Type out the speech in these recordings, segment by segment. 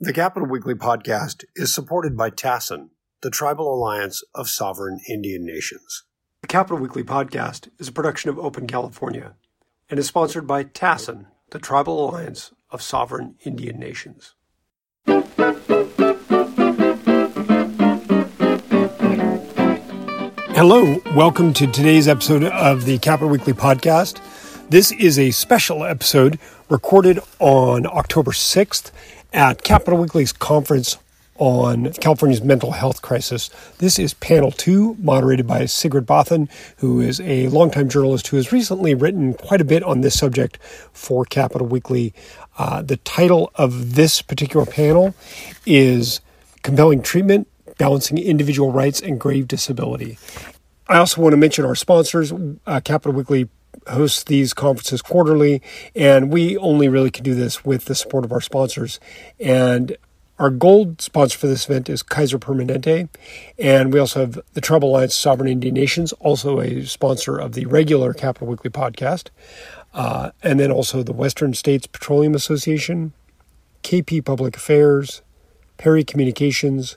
The Capitol Weekly podcast is supported by TASIN, the Tribal Alliance of Sovereign Indian Nations. The Capitol Weekly podcast is a production of Open California and is sponsored by TASIN, the Tribal Alliance of Sovereign Indian Nations. Hello, welcome to today's episode of the Capitol Weekly podcast. This is a special episode recorded on October 6th at Capitol Weekly's conference on California's mental health crisis. This is panel two, moderated by Sigrid Bathen, who is a longtime journalist who has recently written quite a bit on this subject for Capitol Weekly. Uh, the title of this particular panel is Compelling Treatment Balancing Individual Rights and Grave Disability. I also want to mention our sponsors, uh, Capitol Weekly hosts these conferences quarterly, and we only really can do this with the support of our sponsors. And our gold sponsor for this event is Kaiser Permanente, and we also have the Tribal Alliance Sovereign Indian Nations, also a sponsor of the regular Capitol Weekly podcast, uh, and then also the Western States Petroleum Association, KP Public Affairs, Perry Communications,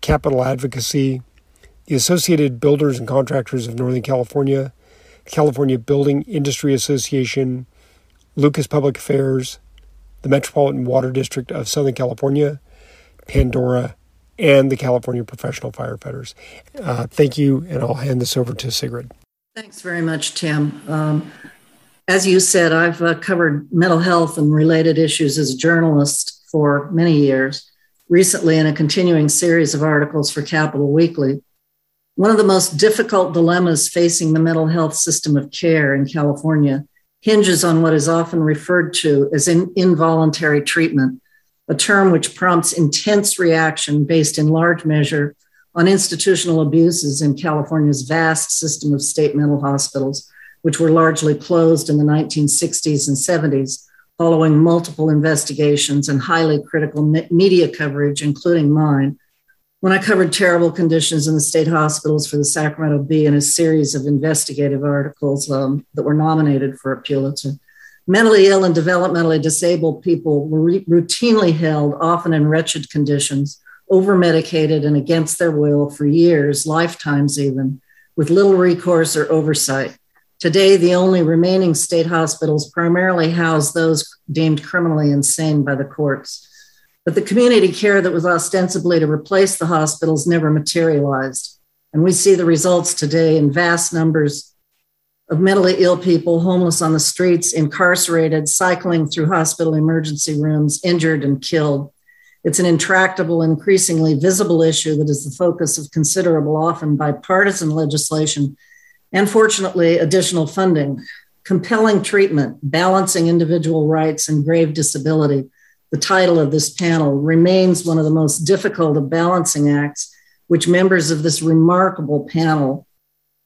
Capital Advocacy, the Associated Builders and Contractors of Northern California, California Building Industry Association, Lucas Public Affairs, the Metropolitan Water District of Southern California, Pandora, and the California Professional Firefighters. Uh, thank you, and I'll hand this over to Sigrid. Thanks very much, Tim. Um, as you said, I've uh, covered mental health and related issues as a journalist for many years. Recently, in a continuing series of articles for Capitol Weekly, one of the most difficult dilemmas facing the mental health system of care in California hinges on what is often referred to as in involuntary treatment, a term which prompts intense reaction based in large measure on institutional abuses in California's vast system of state mental hospitals, which were largely closed in the 1960s and 70s following multiple investigations and highly critical media coverage, including mine, when I covered terrible conditions in the state hospitals for the Sacramento Bee in a series of investigative articles um, that were nominated for a Pulitzer. Mentally ill and developmentally disabled people were re- routinely held, often in wretched conditions, over medicated and against their will for years, lifetimes even, with little recourse or oversight. Today, the only remaining state hospitals primarily house those deemed criminally insane by the courts. But the community care that was ostensibly to replace the hospitals never materialized. And we see the results today in vast numbers of mentally ill people, homeless on the streets, incarcerated, cycling through hospital emergency rooms, injured and killed. It's an intractable, increasingly visible issue that is the focus of considerable, often bipartisan legislation, and fortunately, additional funding. Compelling treatment, balancing individual rights and grave disability the title of this panel, remains one of the most difficult of balancing acts, which members of this remarkable panel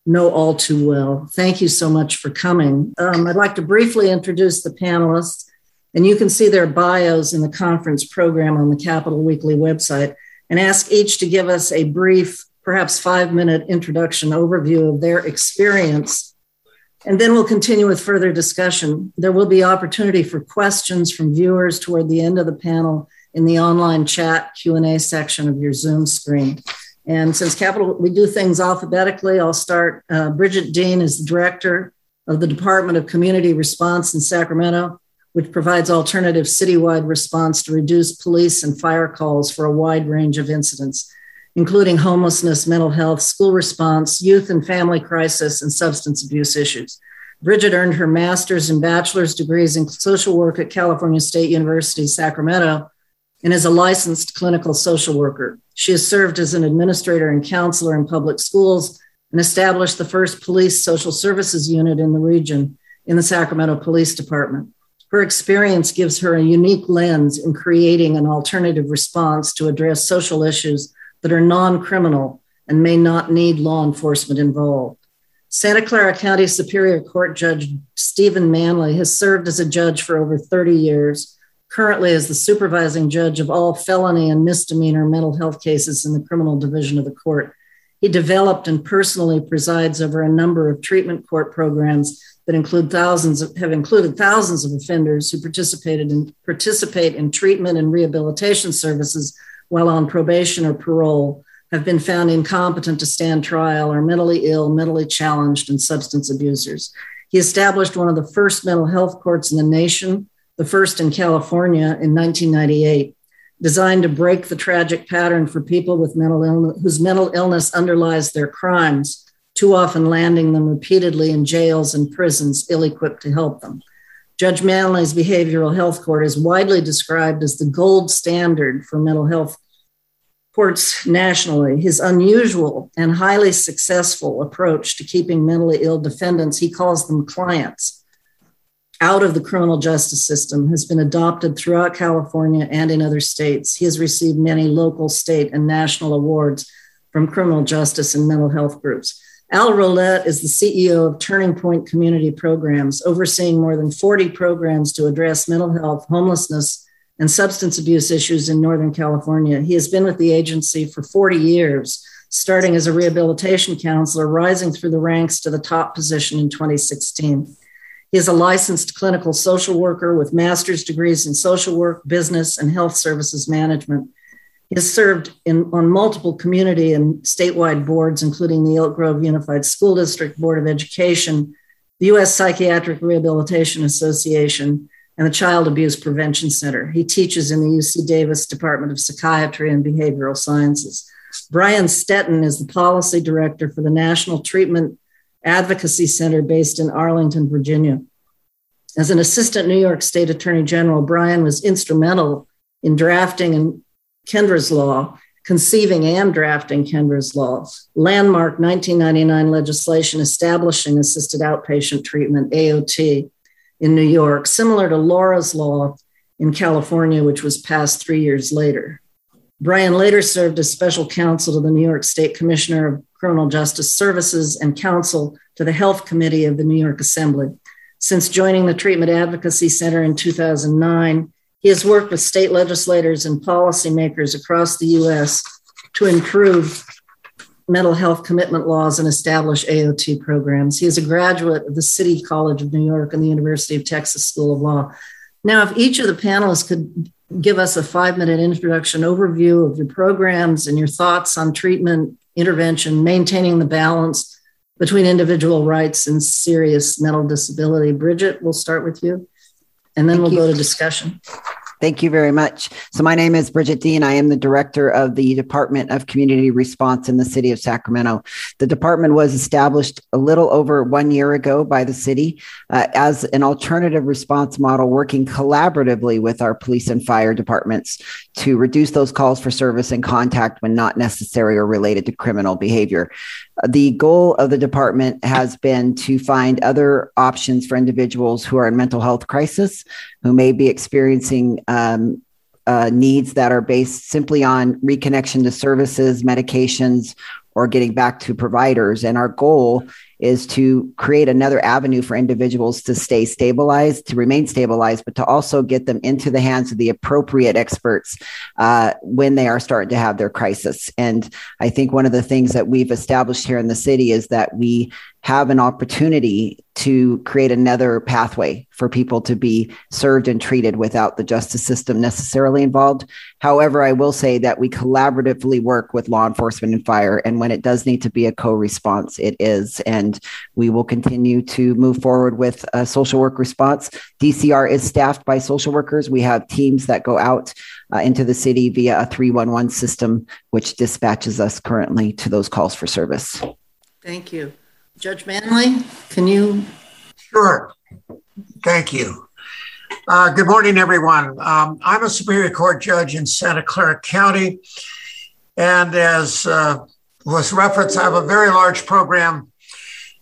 know all too well. Thank you so much for coming. Um, I'd like to briefly introduce the panelists, and you can see their bios in the conference program on the Capitol Weekly website, and ask each to give us a brief, perhaps five minute introduction overview of their experience and then we'll continue with further discussion. There will be opportunity for questions from viewers toward the end of the panel in the online chat Q&A section of your Zoom screen. And since Capital, we do things alphabetically, I'll start. Uh, Bridget Dean is the director of the Department of Community Response in Sacramento, which provides alternative citywide response to reduce police and fire calls for a wide range of incidents including homelessness, mental health, school response, youth and family crisis, and substance abuse issues. Bridget earned her master's and bachelor's degrees in social work at California State University, Sacramento, and is a licensed clinical social worker. She has served as an administrator and counselor in public schools and established the first police social services unit in the region in the Sacramento Police Department. Her experience gives her a unique lens in creating an alternative response to address social issues that are non criminal and may not need law enforcement involved. Santa Clara County Superior Court Judge Stephen Manley has served as a judge for over 30 years, currently as the supervising judge of all felony and misdemeanor mental health cases in the criminal division of the court. He developed and personally presides over a number of treatment court programs that include thousands of, have included thousands of offenders who participated in participate in treatment and rehabilitation services while on probation or parole have been found incompetent to stand trial are mentally ill, mentally challenged, and substance abusers. He established one of the first mental health courts in the nation, the first in California in 1998 designed to break the tragic pattern for people with mental illness, whose mental illness underlies their crimes, too often landing them repeatedly in jails and prisons ill equipped to help them. Judge Manley's behavioral health court is widely described as the gold standard for mental health courts nationally. His unusual and highly successful approach to keeping mentally ill defendants, he calls them clients, out of the criminal justice system has been adopted throughout California and in other states. He has received many local, state, and national awards from criminal justice and mental health groups. Al Rowlett is the CEO of Turning Point Community Programs, overseeing more than 40 programs to address mental health, homelessness, and substance abuse issues in Northern California. He has been with the agency for 40 years, starting as a rehabilitation counselor, rising through the ranks to the top position in 2016. He is a licensed clinical social worker with master's degrees in social work, business, and health services management. He has served in, on multiple community and statewide boards, including the Elk Grove Unified School District Board of Education, the U.S. Psychiatric Rehabilitation Association, and the Child Abuse Prevention Center. He teaches in the UC Davis Department of Psychiatry and Behavioral Sciences. Brian Stettin is the policy director for the National Treatment Advocacy Center based in Arlington, Virginia. As an assistant New York State Attorney General, Brian was instrumental in drafting and Kendra's law, conceiving and drafting Kendra's law, landmark 1999 legislation establishing assisted outpatient treatment, AOT, in New York, similar to Laura's law in California, which was passed three years later. Brian later served as special counsel to the New York State Commissioner of Criminal Justice Services and counsel to the Health Committee of the New York Assembly. Since joining the Treatment Advocacy Center in 2009, he has worked with state legislators and policymakers across the U.S. to improve mental health commitment laws and establish AOT programs. He is a graduate of the City College of New York and the University of Texas School of Law. Now, if each of the panelists could give us a five minute introduction overview of your programs and your thoughts on treatment, intervention, maintaining the balance between individual rights and serious mental disability. Bridget, we'll start with you, and then Thank we'll you. go to discussion. Thank you very much. So, my name is Bridget Dean. I am the director of the Department of Community Response in the city of Sacramento. The department was established a little over one year ago by the city uh, as an alternative response model, working collaboratively with our police and fire departments to reduce those calls for service and contact when not necessary or related to criminal behavior. The goal of the department has been to find other options for individuals who are in mental health crisis, who may be experiencing um, uh, needs that are based simply on reconnection to services, medications, or getting back to providers. And our goal is to create another avenue for individuals to stay stabilized, to remain stabilized, but to also get them into the hands of the appropriate experts uh, when they are starting to have their crisis. And I think one of the things that we've established here in the city is that we have an opportunity to create another pathway for people to be served and treated without the justice system necessarily involved. However, I will say that we collaboratively work with law enforcement and fire. And when it does need to be a co response, it is. And we will continue to move forward with a social work response. DCR is staffed by social workers. We have teams that go out uh, into the city via a 311 system, which dispatches us currently to those calls for service. Thank you. Judge Manley, can you? Sure. Thank you. Uh, good morning, everyone. Um, I'm a Superior Court judge in Santa Clara County. And as uh, was referenced, I have a very large program.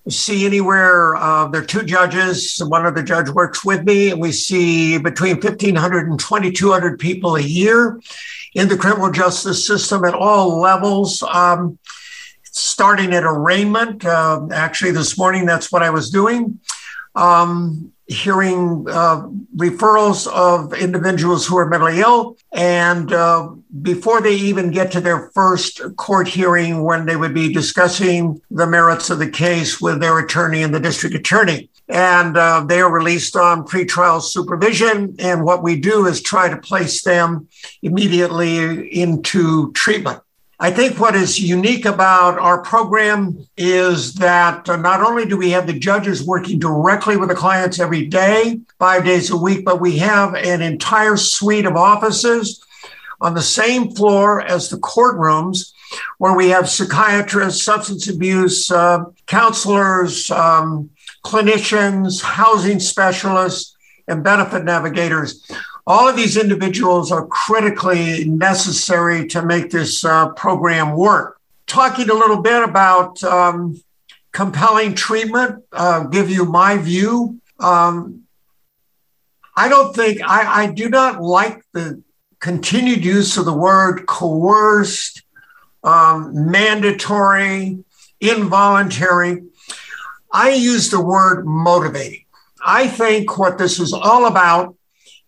See anywhere, uh, there are two judges. One of the judge works with me, and we see between 1,500 and 2,200 people a year in the criminal justice system at all levels. Um, starting at arraignment. Uh, actually, this morning, that's what I was doing. um, hearing uh, referrals of individuals who are mentally ill. And uh, before they even get to their first court hearing, when they would be discussing the merits of the case with their attorney and the district attorney. And uh, they are released on pretrial supervision. And what we do is try to place them immediately into treatment. I think what is unique about our program is that uh, not only do we have the judges working directly with the clients every day, five days a week, but we have an entire suite of offices on the same floor as the courtrooms where we have psychiatrists, substance abuse uh, counselors, um, clinicians, housing specialists, and benefit navigators all of these individuals are critically necessary to make this uh, program work. Talking a little bit about um, compelling treatment, uh, give you my view. Um, I don't think, I, I do not like the continued use of the word coerced, um, mandatory, involuntary. I use the word motivating. I think what this is all about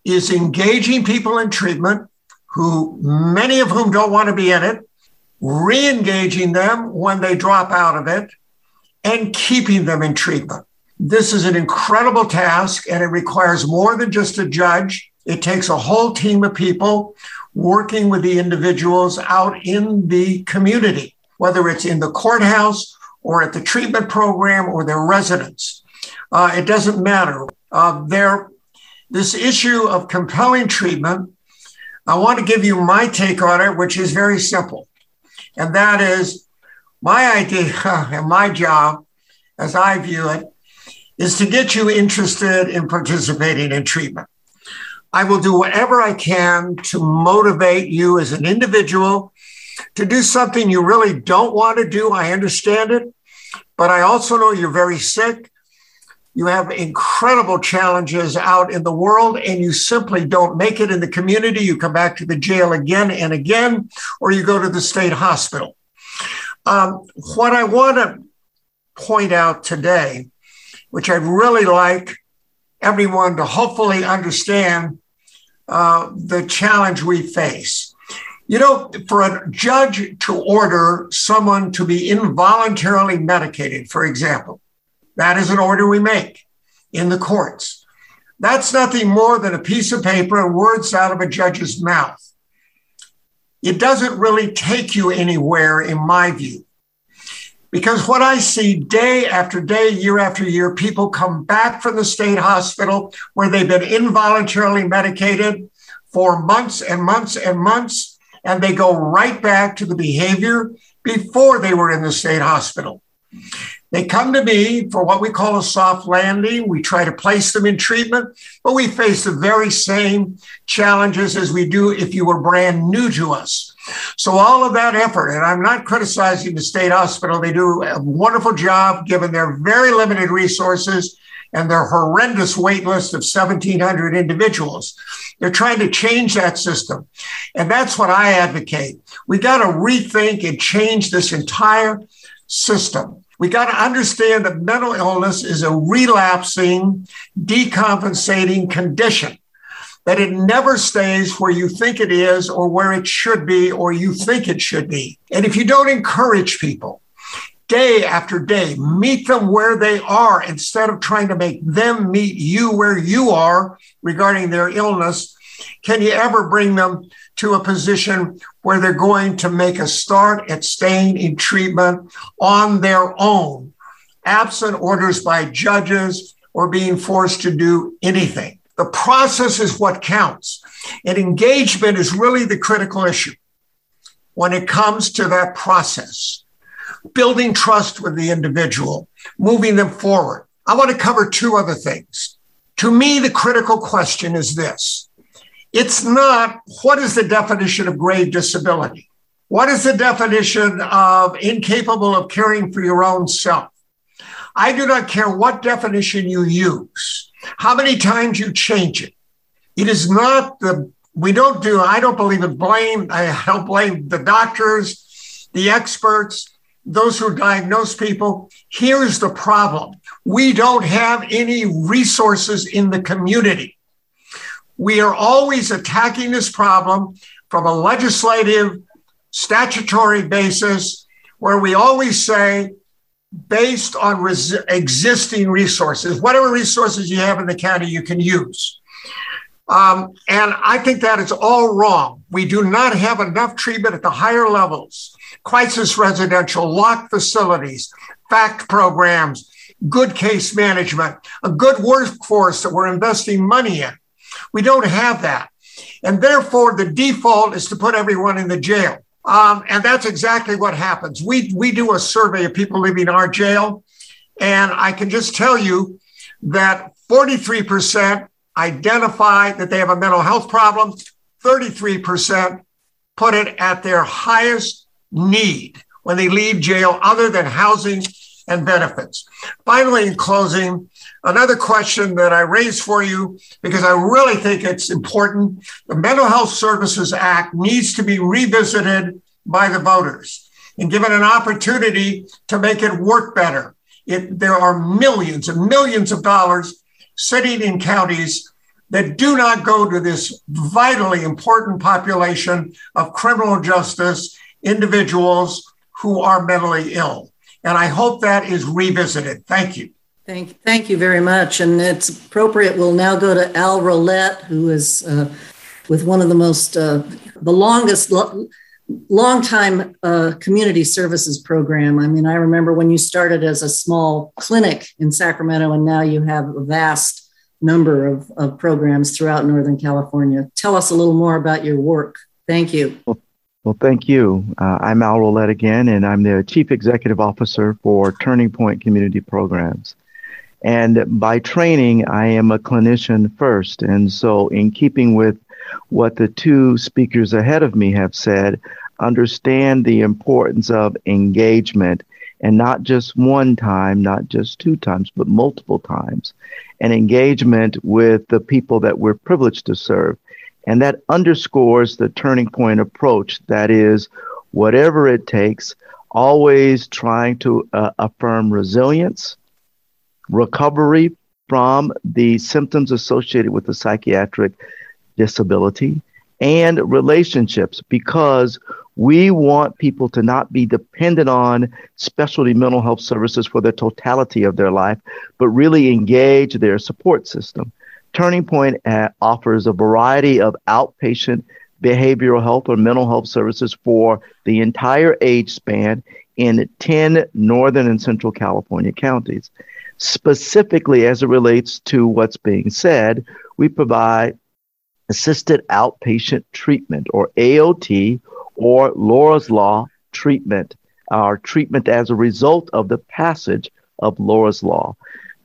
is engaging people in treatment who many of whom don't want to be in it, re-engaging them when they drop out of it, and keeping them in treatment. This is an incredible task and it requires more than just a judge. It takes a whole team of people working with the individuals out in the community, whether it's in the courthouse or at the treatment program or their residence. Uh, it doesn't matter. Uh, they're this issue of compelling treatment, I want to give you my take on it, which is very simple. And that is my idea and my job, as I view it, is to get you interested in participating in treatment. I will do whatever I can to motivate you as an individual to do something you really don't want to do. I understand it, but I also know you're very sick. You have incredible challenges out in the world, and you simply don't make it in the community. You come back to the jail again and again, or you go to the state hospital. Um, what I want to point out today, which I'd really like everyone to hopefully understand uh, the challenge we face. You know, for a judge to order someone to be involuntarily medicated, for example, that is an order we make in the courts. That's nothing more than a piece of paper and words out of a judge's mouth. It doesn't really take you anywhere, in my view. Because what I see day after day, year after year, people come back from the state hospital where they've been involuntarily medicated for months and months and months, and they go right back to the behavior before they were in the state hospital. They come to me for what we call a soft landing. We try to place them in treatment, but we face the very same challenges as we do if you were brand new to us. So all of that effort, and I'm not criticizing the state hospital. They do a wonderful job given their very limited resources and their horrendous wait list of 1,700 individuals. They're trying to change that system. And that's what I advocate. We got to rethink and change this entire system. We got to understand that mental illness is a relapsing, decompensating condition, that it never stays where you think it is or where it should be or you think it should be. And if you don't encourage people, day after day, meet them where they are instead of trying to make them meet you where you are regarding their illness. Can you ever bring them to a position where they're going to make a start at staying in treatment on their own, absent orders by judges or being forced to do anything. The process is what counts. And engagement is really the critical issue when it comes to that process. Building trust with the individual, moving them forward. I want to cover two other things. To me, the critical question is this it's not what is the definition of grave disability? What is the definition of incapable of caring for your own self? I do not care what definition you use, how many times you change it. It is not the, we don't do, I don't believe in blame. I don't blame the doctors, the experts, those who diagnose people. Here's the problem we don't have any resources in the community. We are always attacking this problem from a legislative, statutory basis, where we always say, based on res- existing resources, whatever resources you have in the county, you can use. Um, and I think that is all wrong. We do not have enough treatment at the higher levels crisis residential, locked facilities, FACT programs, good case management, a good workforce that we're investing money in. We don't have that. And therefore, the default is to put everyone in the jail. Um, and that's exactly what happens. We, we do a survey of people leaving our jail, and I can just tell you that 43% identify that they have a mental health problem, 33% put it at their highest need when they leave jail other than housing and benefits. Finally, in closing, another question that I raise for you because I really think it's important. The Mental Health Services Act needs to be revisited by the voters and given an opportunity to make it work better. It, there are millions and millions of dollars sitting in counties that do not go to this vitally important population of criminal justice individuals who are mentally ill. And I hope that is revisited. Thank you. Thank, thank you very much. And it's appropriate. We'll now go to Al Rowlett, who is uh, with one of the most, uh, the longest, lo- long time uh, community services program. I mean, I remember when you started as a small clinic in Sacramento, and now you have a vast number of, of programs throughout Northern California. Tell us a little more about your work. Thank you. Well, well, thank you. Uh, I'm Al Rowlett again, and I'm the Chief Executive Officer for Turning Point Community Programs. And by training, I am a clinician first. And so, in keeping with what the two speakers ahead of me have said, understand the importance of engagement and not just one time, not just two times, but multiple times, and engagement with the people that we're privileged to serve. And that underscores the turning point approach that is, whatever it takes, always trying to uh, affirm resilience, recovery from the symptoms associated with the psychiatric disability, and relationships because we want people to not be dependent on specialty mental health services for the totality of their life, but really engage their support system. Turning Point uh, offers a variety of outpatient behavioral health or mental health services for the entire age span in 10 northern and central California counties. Specifically, as it relates to what's being said, we provide assisted outpatient treatment or AOT or Laura's Law treatment, our treatment as a result of the passage of Laura's Law.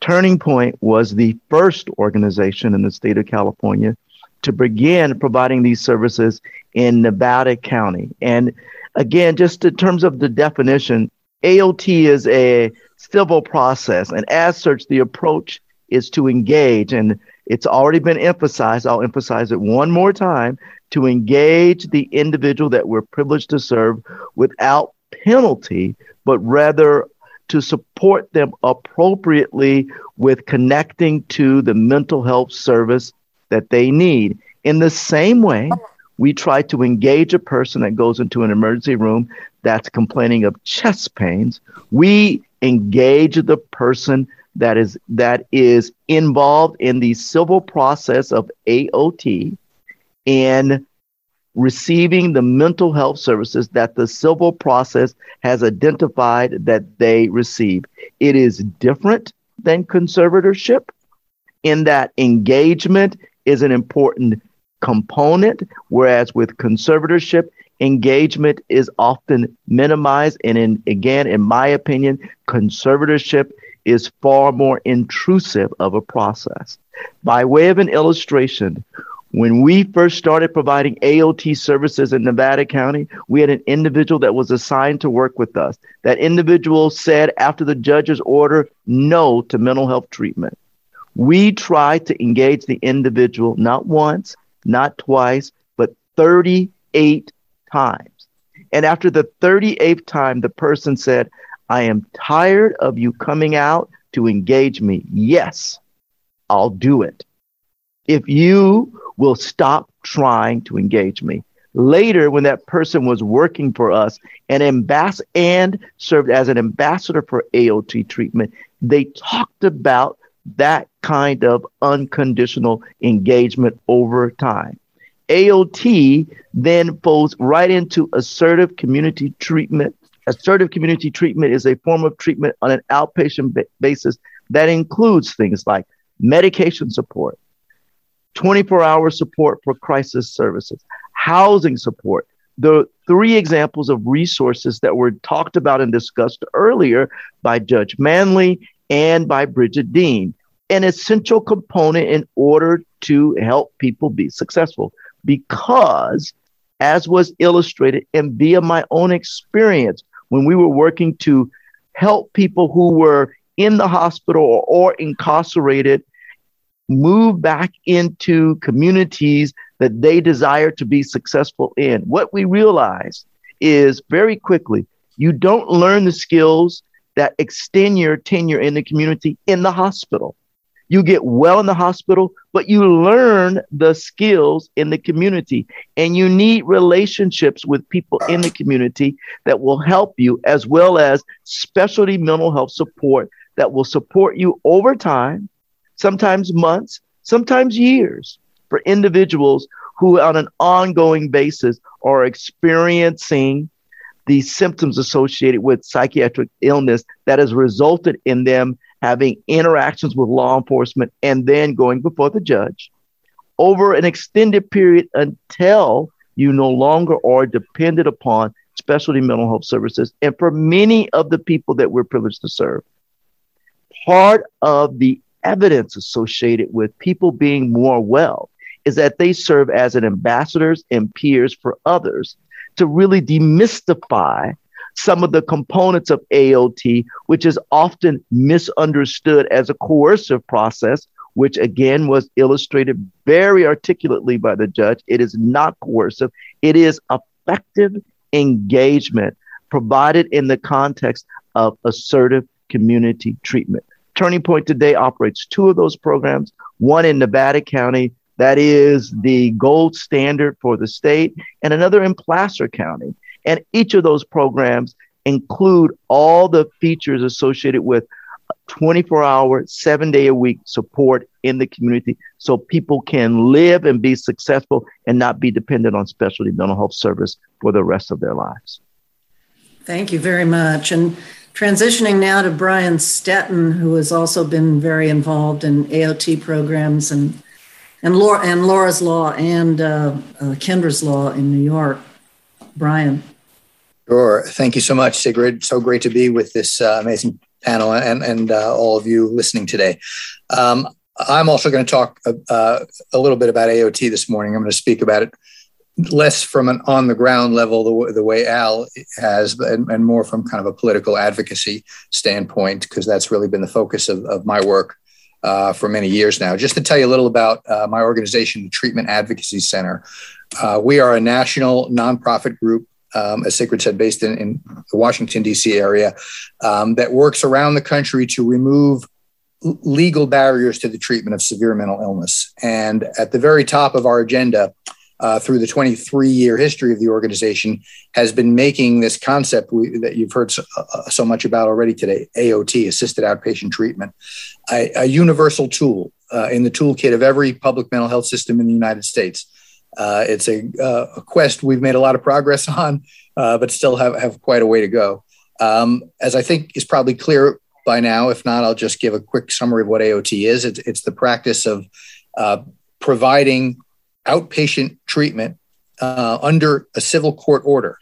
Turning Point was the first organization in the state of California to begin providing these services in Nevada County. And again, just in terms of the definition, AOT is a civil process, and as such, the approach is to engage. And it's already been emphasized, I'll emphasize it one more time to engage the individual that we're privileged to serve without penalty, but rather to support them appropriately with connecting to the mental health service that they need. In the same way, we try to engage a person that goes into an emergency room that's complaining of chest pains. We engage the person that is that is involved in the civil process of AOT in receiving the mental health services that the civil process has identified that they receive. It is different than conservatorship in that engagement is an important component, whereas with conservatorship, engagement is often minimized. And in, again, in my opinion, conservatorship is far more intrusive of a process. By way of an illustration, when we first started providing AOT services in Nevada County, we had an individual that was assigned to work with us. That individual said after the judge's order, no to mental health treatment. We tried to engage the individual not once, not twice, but 38 times. And after the 38th time, the person said, I am tired of you coming out to engage me. Yes, I'll do it. If you will stop trying to engage me. Later, when that person was working for us and ambass- and served as an ambassador for AOT treatment, they talked about that kind of unconditional engagement over time. AOT then folds right into assertive community treatment. Assertive community treatment is a form of treatment on an outpatient ba- basis that includes things like medication support, 24 hour support for crisis services, housing support. The three examples of resources that were talked about and discussed earlier by Judge Manley and by Bridget Dean, an essential component in order to help people be successful. Because, as was illustrated and via my own experience, when we were working to help people who were in the hospital or, or incarcerated move back into communities that they desire to be successful in. What we realized is very quickly, you don't learn the skills that extend your tenure in the community in the hospital. You get well in the hospital, but you learn the skills in the community. And you need relationships with people in the community that will help you, as well as specialty mental health support that will support you over time, sometimes months, sometimes years, for individuals who, on an ongoing basis, are experiencing the symptoms associated with psychiatric illness that has resulted in them having interactions with law enforcement and then going before the judge over an extended period until you no longer are dependent upon specialty mental health services. And for many of the people that we're privileged to serve, part of the evidence associated with people being more well is that they serve as an ambassadors and peers for others to really demystify some of the components of AOT, which is often misunderstood as a coercive process, which again was illustrated very articulately by the judge. It is not coercive, it is effective engagement provided in the context of assertive community treatment. Turning Point today operates two of those programs, one in Nevada County, that is the gold standard for the state, and another in Placer County. And each of those programs include all the features associated with 24 hour, seven day a week support in the community so people can live and be successful and not be dependent on specialty mental health service for the rest of their lives. Thank you very much. And transitioning now to Brian Stettin, who has also been very involved in AOT programs and and Laura and Laura's Law and uh, uh, Kendra's Law in New York. Brian. Sure. Thank you so much, Sigrid. So great to be with this uh, amazing panel and, and uh, all of you listening today. Um, I'm also going to talk uh, a little bit about AOT this morning. I'm going to speak about it less from an on the ground level, the, the way Al has, and, and, more from kind of a political advocacy standpoint, because that's really been the focus of, of my work uh, for many years now. Just to tell you a little about uh, my organization, the Treatment Advocacy Center. Uh, we are a national nonprofit group um, as Sigrid said, based in, in the Washington, D.C. area, um, that works around the country to remove legal barriers to the treatment of severe mental illness. And at the very top of our agenda, uh, through the 23 year history of the organization, has been making this concept we, that you've heard so, uh, so, much about already today AOT, assisted outpatient treatment, a, a universal tool uh, in the toolkit of every public mental health system in the United States. Uh, it's a, uh, a, quest we've made a lot of progress on, uh, but still have, have quite a way to go. Um, as I think is probably clear by now, if not, I'll just give a quick summary of what AOT is. It's, it's the practice of uh, providing outpatient treatment uh, under a civil court order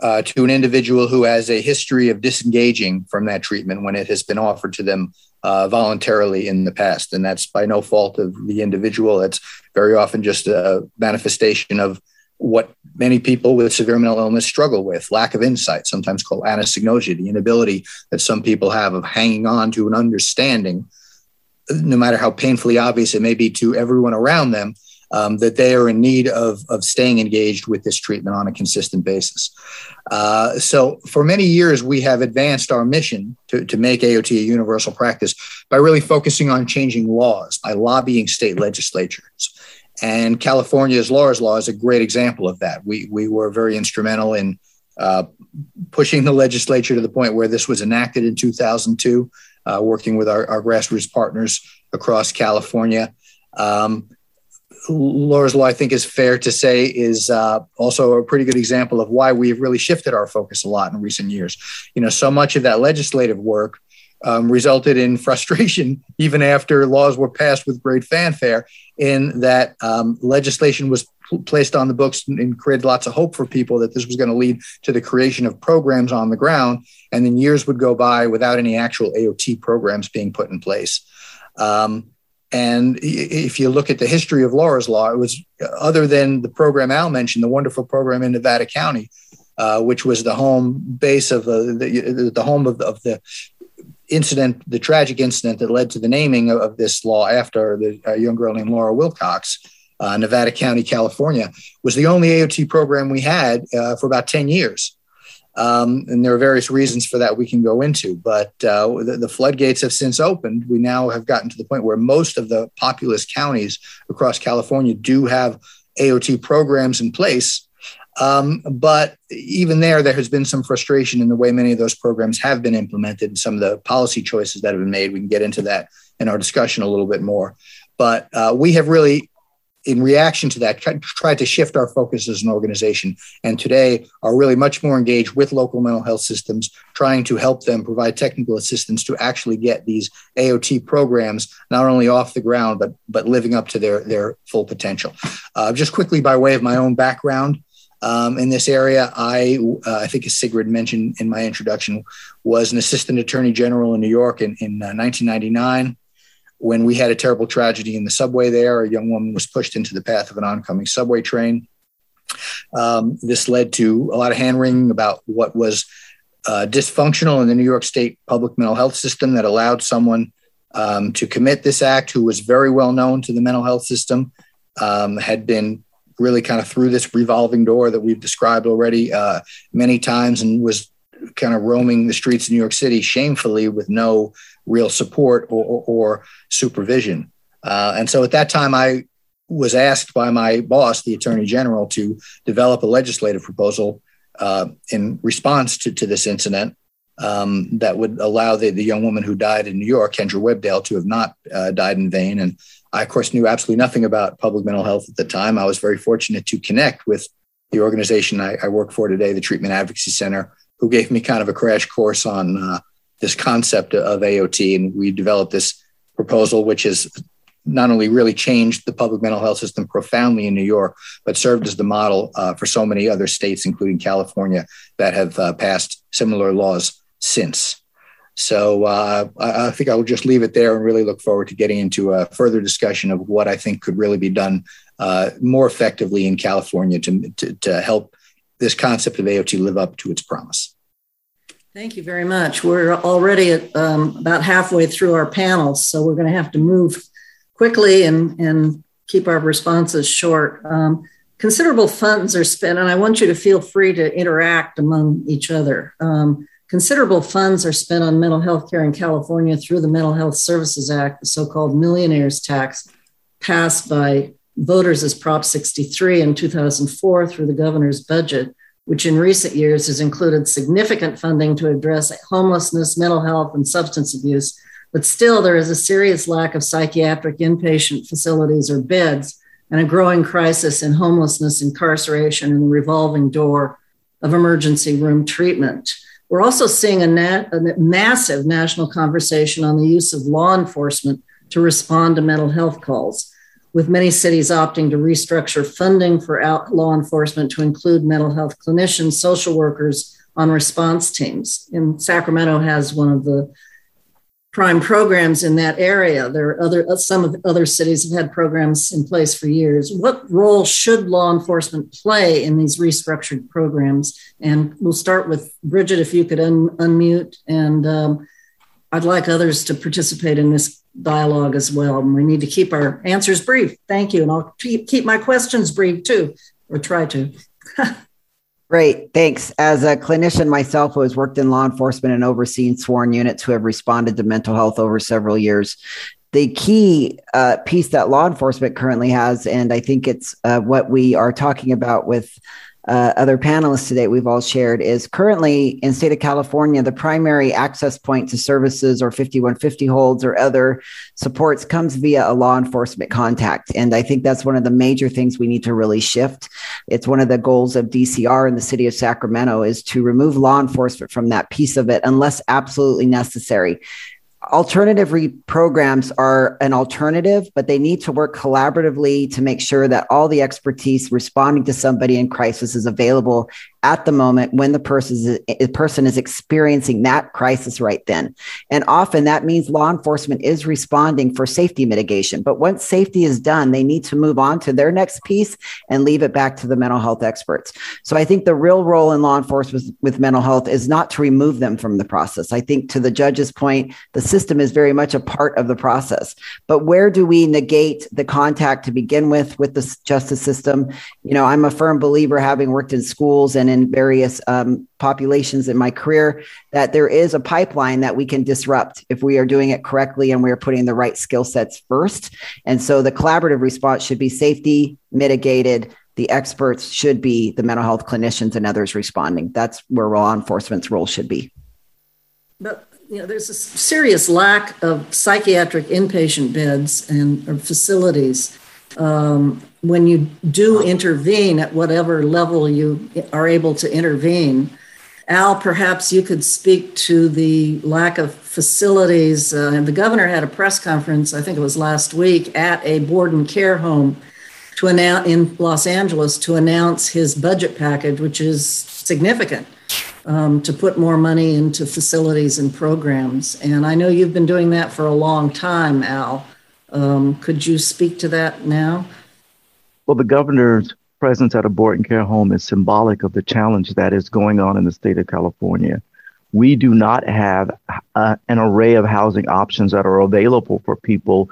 uh, to an individual who has a history of disengaging from that treatment when it has been offered to them uh, voluntarily in the past. And that's by no fault of the individual. It's very often just a manifestation of what many people with severe mental illness struggle with lack of insight, sometimes called anosognosia, the inability that some people have of hanging on to an understanding, no matter how painfully obvious it may be to everyone around them, um, that they are in need of, of staying engaged with this treatment on a consistent basis. Uh, so, for many years, we have advanced our mission to, to make AOT a universal practice by really focusing on changing laws, by lobbying state legislatures. And California's Laura's Law is a great example of that. We, we were very instrumental in uh, pushing the legislature to the point where this was enacted in 2002, uh, working with our, our, grassroots partners across California. Um, Laura's Law, I think, is fair to say, is uh, also a pretty good example of why we've really shifted our focus a lot in recent years. You know, so much of that legislative work um, resulted in frustration even after laws were passed with great fanfare, in that um, legislation was placed on the books and created lots of hope for people that this was going to lead to the creation of programs on the ground. And then years would go by without any actual AOT programs being put in place. Um, and if you look at the history of Laura's Law, it was other than the program Al mentioned, the wonderful program in Nevada County, uh, which was the home base of the, the, the home of, of the incident, the tragic incident that led to the naming of, of this law after the uh, young girl named Laura Wilcox, uh, Nevada County, California, was the only AOT program we had uh, for about 10 years. Um, and there are various reasons for that we can go into, but uh, the, the, floodgates have since opened. We now have gotten to the point where most of the populous counties across California do have AOT programs in place. Um, but even there, there has been some frustration in the way many of those programs have been implemented and some of the policy choices that have been made. We can get into that in our discussion a little bit more. But uh, we have really in reaction to that, tried to shift our focus as an organization. And today are really much more engaged with local mental health systems, trying to help them provide technical assistance to actually get these AOT programs not only off the ground, but, but living up to their, their full potential. Uh, just quickly, by way of my own background, um, in this area. I, uh, I think, as Sigrid mentioned in my introduction, was an assistant attorney general in New York in, in uh, 1999 when we had a terrible tragedy in the subway there. A young woman was pushed into the path of an oncoming subway train. Um, this led to a lot of hand wringing about what was uh, dysfunctional in the New York State public mental health system that allowed someone um, to commit this act who was very well known to the mental health system, um, had been really kind of through this revolving door that we've described already uh, many times and was kind of roaming the streets of New York City shamefully with no real support or, or, or supervision. Uh, and so at that time, I was asked by my boss, the attorney general, to develop a legislative proposal uh, in response to, to this incident um, that would allow the, the young woman who died in New York, Kendra Webdale, to have not uh, died in vain. And I, of course, knew absolutely nothing about public mental health at the time. I was very fortunate to connect with the organization I, I work for today, the Treatment Advocacy Center, who gave me kind of a crash course on uh, this concept of AOT. And we developed this proposal, which has not only really changed the public mental health system profoundly in New York, but served as the model uh, for so many other states, including California, that have uh, passed similar laws since. So uh, I, I, think I will just leave it there and really look forward to getting into a further discussion of what I think could really be done uh, more effectively in California to, to, to help this concept of AOT live up to its promise. Thank you very much. We're already at, um, about halfway through our panels, so we're going to have to move quickly and, and keep our responses short. Um, considerable funds are spent, and I want you to feel free to interact among each other. Um, considerable funds are spent on mental health care in California through the Mental Health Services Act, the so called millionaires tax, passed by voters as Prop 63 in 2004 through the governor's budget, which in recent years has included significant funding to address homelessness, mental health, and substance abuse. But still, there is a serious lack of psychiatric inpatient facilities or beds, and a growing crisis in homelessness, incarceration, and the revolving door of emergency room treatment. We're also seeing a, nat- a massive national conversation on the use of law enforcement to respond to mental health calls with many cities opting to restructure funding for law enforcement to include mental health clinicians, social workers on response teams. And Sacramento has one of the prime programs in that area. There are other some of other cities have had programs in place for years. What role should law enforcement play in these restructured programs? And we'll start with Bridget, if you could un- unmute, and um, I'd like others to participate in this dialogue as well. And we need to keep our answers brief. Thank you. And I'll keep, my questions brief too, or try to. Great, thanks. As a clinician myself who has worked in law enforcement and overseen sworn units who have responded to mental health over several years, the key uh, piece that law enforcement currently has, and I think it's uh, what we are talking about with uh, other panelists today we've all shared is currently in state of california the primary access point to services or 5150 holds or other supports comes via a law enforcement contact. And i think that's one of the major things we need to really shift. It's one of the goals of dcr in the city of sacramento is to remove law enforcement from that piece of it unless absolutely necessary alternative re- programs are an alternative, but they need to work collaboratively to make sure that all the expertise responding to somebody in crisis is available at the moment when the person is, person is experiencing that crisis right then. And often that means law enforcement is responding for safety mitigation. But once safety is done, they need to move on to their next piece and leave it back to the mental health experts. So I think the real role in law enforcement with, with mental health is not to remove them from the process. I think to the judge's point, the system is very much a part of the process. But where do we negate the contact to begin with with the justice system? You know, I'm a firm believer, having worked in schools and in various um, populations in my career that there is a pipeline that we can disrupt if we are doing it correctly and we're putting the right skill sets first. And so the collaborative response should be safety mitigated. The experts should be the mental health clinicians and others responding. That's where law enforcement's role should be. But you know, there's a serious lack of psychiatric inpatient beds and facilities. Um, when you do intervene at whatever level you are able to intervene, Al, perhaps you could speak to the lack of facilities. Uh, and the governor had a press conference, I think it was last week, at a board and care home to announce in Los Angeles to announce his budget package, which is significant um, to put more money into facilities and programs. And I know you've been doing that for a long time, Al. Um, could you speak to that now? Well, the governor's presence at a board and care home is symbolic of the challenge that is going on in the state of California. We do not have uh, an array of housing options that are available for people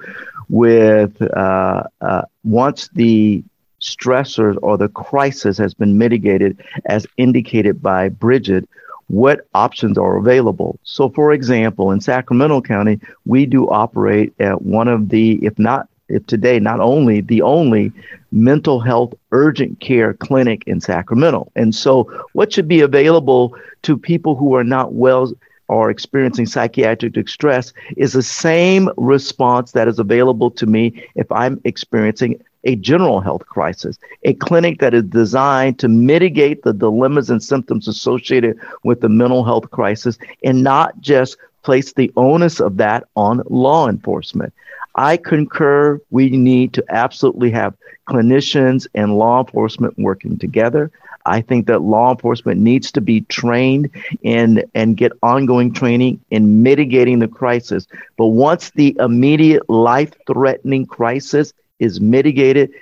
with uh, uh, once the stressors or the crisis has been mitigated, as indicated by Bridget, what options are available. So, for example, in Sacramento County, we do operate at one of the, if not if today not only the only mental health urgent care clinic in Sacramento. And so, what should be available to people who are not well or experiencing psychiatric distress is the same response that is available to me if I'm experiencing a general health crisis, a clinic that is designed to mitigate the dilemmas and symptoms associated with the mental health crisis and not just place the onus of that on law enforcement. I concur we need to absolutely have clinicians and law enforcement working together. I think that law enforcement needs to be trained in and get ongoing training in mitigating the crisis. But once the immediate life threatening crisis is mitigated,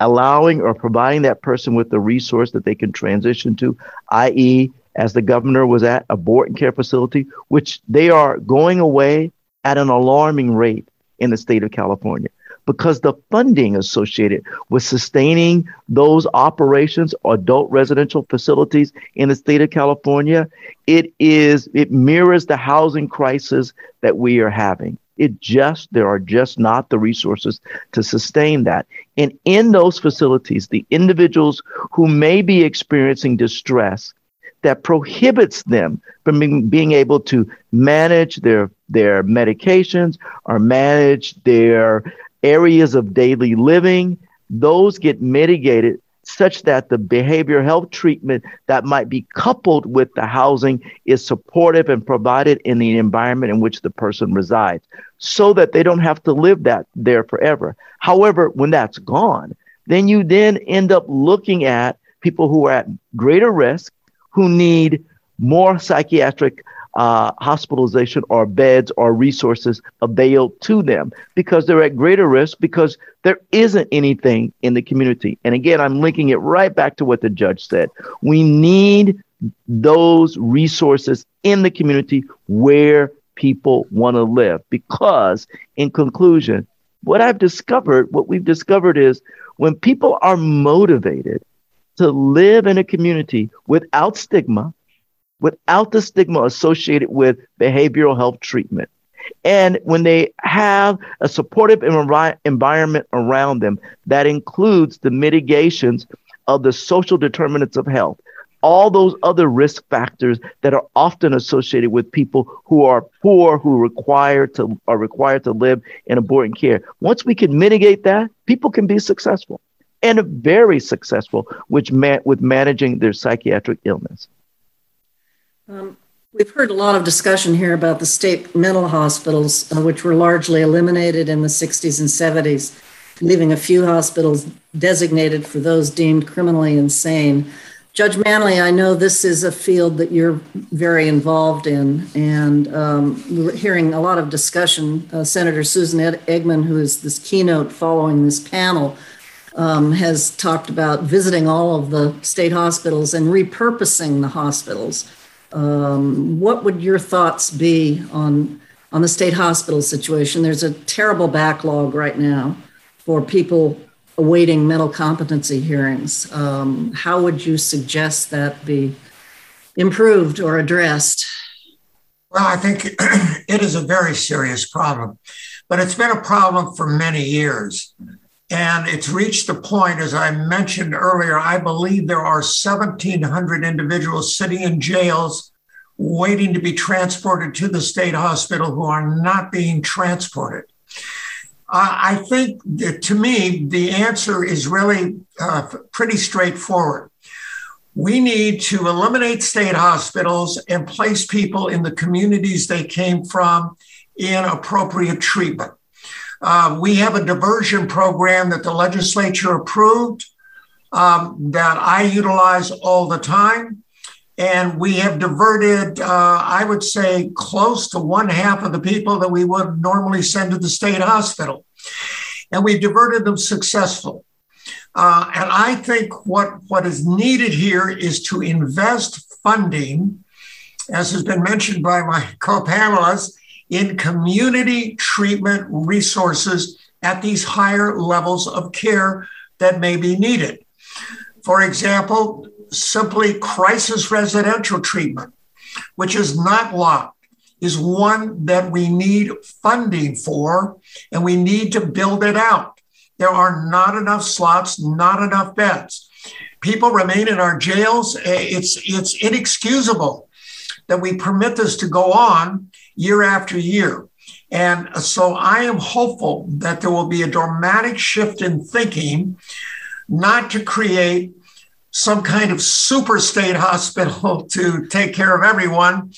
allowing or providing that person with the resource that they can transition to, i.e., as the governor was at a and care facility, which they are going away at an alarming rate in the state of California because the funding associated with sustaining those operations adult residential facilities in the state of California it is it mirrors the housing crisis that we are having. It just there are just not the resources to sustain that. And in those facilities the individuals who may be experiencing distress that prohibits them from being, being able to manage their their medications or manage their areas of daily living those get mitigated such that the behavioral health treatment that might be coupled with the housing is supportive and provided in the environment in which the person resides so that they don't have to live that there forever. However when that's gone then you then end up looking at people who are at greater risk who need more psychiatric uh, hospitalization or beds or resources available to them because they're at greater risk because there isn't anything in the community. And again, I'm linking it right back to what the judge said. We need those resources in the community where people want to live. Because, in conclusion, what I've discovered, what we've discovered is when people are motivated to live in a community without stigma, without the stigma associated with behavioral health treatment, and when they have a supportive environment around them that includes the mitigations of the social determinants of health, all those other risk factors that are often associated with people who are poor, who require to are required to live in a board and care. Once we can mitigate that, people can be successful and very successful with, man, with managing their psychiatric illness. Um, we've heard a lot of discussion here about the state mental hospitals, uh, which were largely eliminated in the 60s and 70s, leaving a few hospitals designated for those deemed criminally insane. Judge Manley, I know this is a field that you're very involved in, and um, we're hearing a lot of discussion. Uh, Senator Susan Ed- Eggman, who is this keynote following this panel, um, has talked about visiting all of the state hospitals and repurposing the hospitals. Um, what would your thoughts be on on the state hospital situation? There's a terrible backlog right now for people awaiting mental competency hearings. Um, how would you suggest that be improved or addressed? Well, I think it is a very serious problem, but it's been a problem for many years. And it's reached the point, as I mentioned earlier, I believe there are 1,700 individuals sitting in jails waiting to be transported to the state hospital who are not being transported. I think that to me, the answer is really uh, pretty straightforward. We need to eliminate state hospitals and place people in the communities they came from in appropriate treatment. Uh, we have a diversion program that the legislature approved um, that I utilize all the time. And we have diverted, uh, I would say, close to one half of the people that we would normally send to the state hospital. And we've diverted them successfully. Uh, and I think what, what is needed here is to invest funding, as has been mentioned by my co panelists, in community treatment resources at these higher levels of care that may be needed. For example, simply crisis residential treatment, which is not locked, is one that we need funding for, and we need to build it out. There are not enough slots, not enough beds. People remain in our jails. Eh, it's, it's inexcusable that we permit this to go on year after year. And so I am hopeful that there will be a dramatic shift in thinking, not to create some kind of super state hospital to take care of everyone,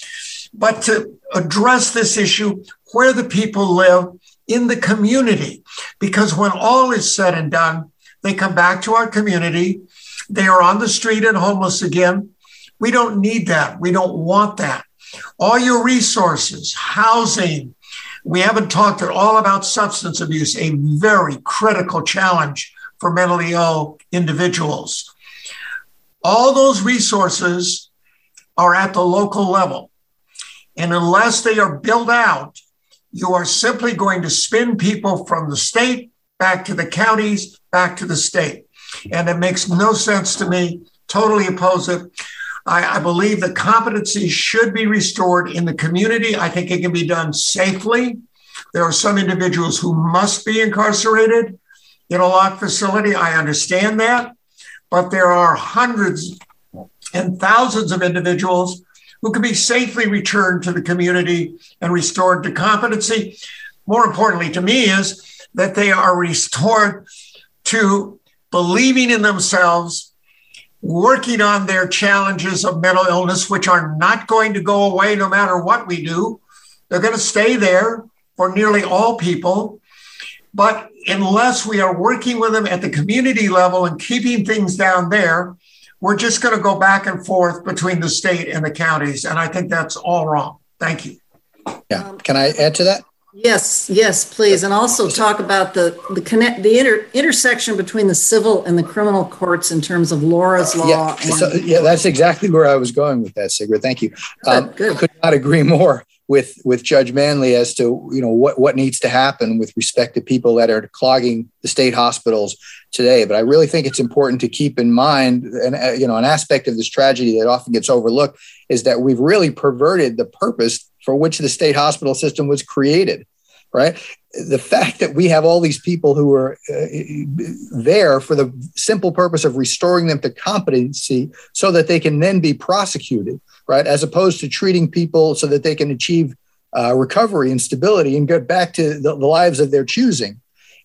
but to address this issue where the people live in the community. Because when all is said and done, they come back to our community. They are on the street and homeless again. We don't need that. We don't want that. All your resources, housing. We haven't talked at all about substance abuse, a very critical challenge for mentally ill individuals. All those resources are at the local level. And unless they are built out, you are simply going to spin people from the state back to the counties, back to the state. And it makes no sense to me. Totally oppose it. I, I believe the competency should be restored in the community. I think it can be done safely. There are some individuals who must be incarcerated in a locked facility. I understand that but there are hundreds and thousands of individuals who can be safely returned to the community and restored to competency. More importantly to me is that they are restored to believing in themselves, working on their challenges of mental illness, which are not going to go away no matter what we do. They're going to stay there for nearly all people. But unless we are working with them at the community level and keeping things down there, we're just going to go back and forth between the state and the counties. And I think that's all wrong. Thank you. Yeah. Can I add to that? Yes, yes, please. And also talk about the the connect the inter, intersection between the civil and the criminal courts in terms of Laura's law. Yeah, so, yeah that's exactly where I was going with that, Sigrid. Thank you. Um, good, good. Could not agree more with with Judge Manley as to you know what what needs to happen with respect to people that are clogging the state hospitals today. But I really think it's important to keep in mind, and uh, you know, an aspect of this tragedy that often gets overlooked is that we've really perverted the purpose for which the state hospital system was created. Right, the fact that we have all these people who are uh, there for the simple purpose of restoring them to competency so that they can then be prosecuted right? As opposed to treating people so that they can achieve uh, recovery and stability and get back to the, the lives of their choosing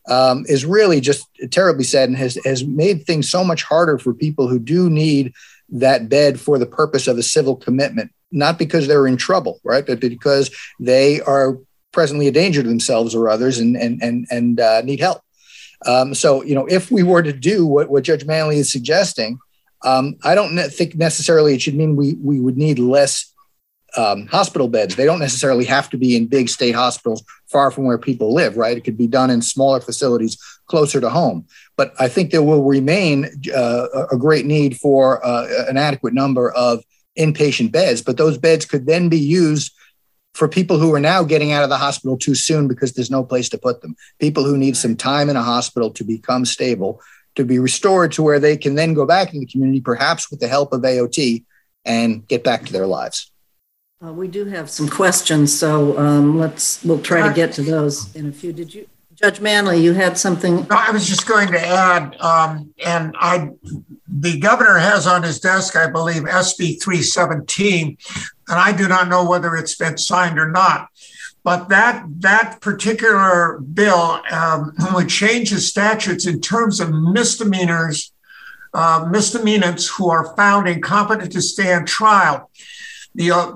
um, is really just terribly sad and has, has made things so much harder for people who do need that bed for the purpose of a civil commitment, not because they're in trouble, right? But because they are presently a danger to themselves or others and, and, and, and uh, need help. Um, so, you know, if we were to do what, what Judge Manley is suggesting, um, I don't ne- think necessarily it should mean we we would need less um, hospital beds. They don't necessarily have to be in big state hospitals far from where people live, right? It could be done in smaller facilities closer to home. But I think there will remain uh, a great need for uh, an adequate number of inpatient beds, but those beds could then be used for people who are now getting out of the hospital too soon because there's no place to put them. People who need some time in a hospital to become stable to be restored to where they can then go back in the community, perhaps with the help of AOT, and get back to their lives. Uh, we do have some questions, so um, let's we'll try to get to those in a few. Did you, Judge Manley? You had something? I was just going to add, um, and I, the governor has on his desk, I believe, SB 317, and I do not know whether it's been signed or not. But that that particular bill um, would change the statutes in terms of misdemeanors, uh, misdemeanants who are found incompetent to stand trial. The uh,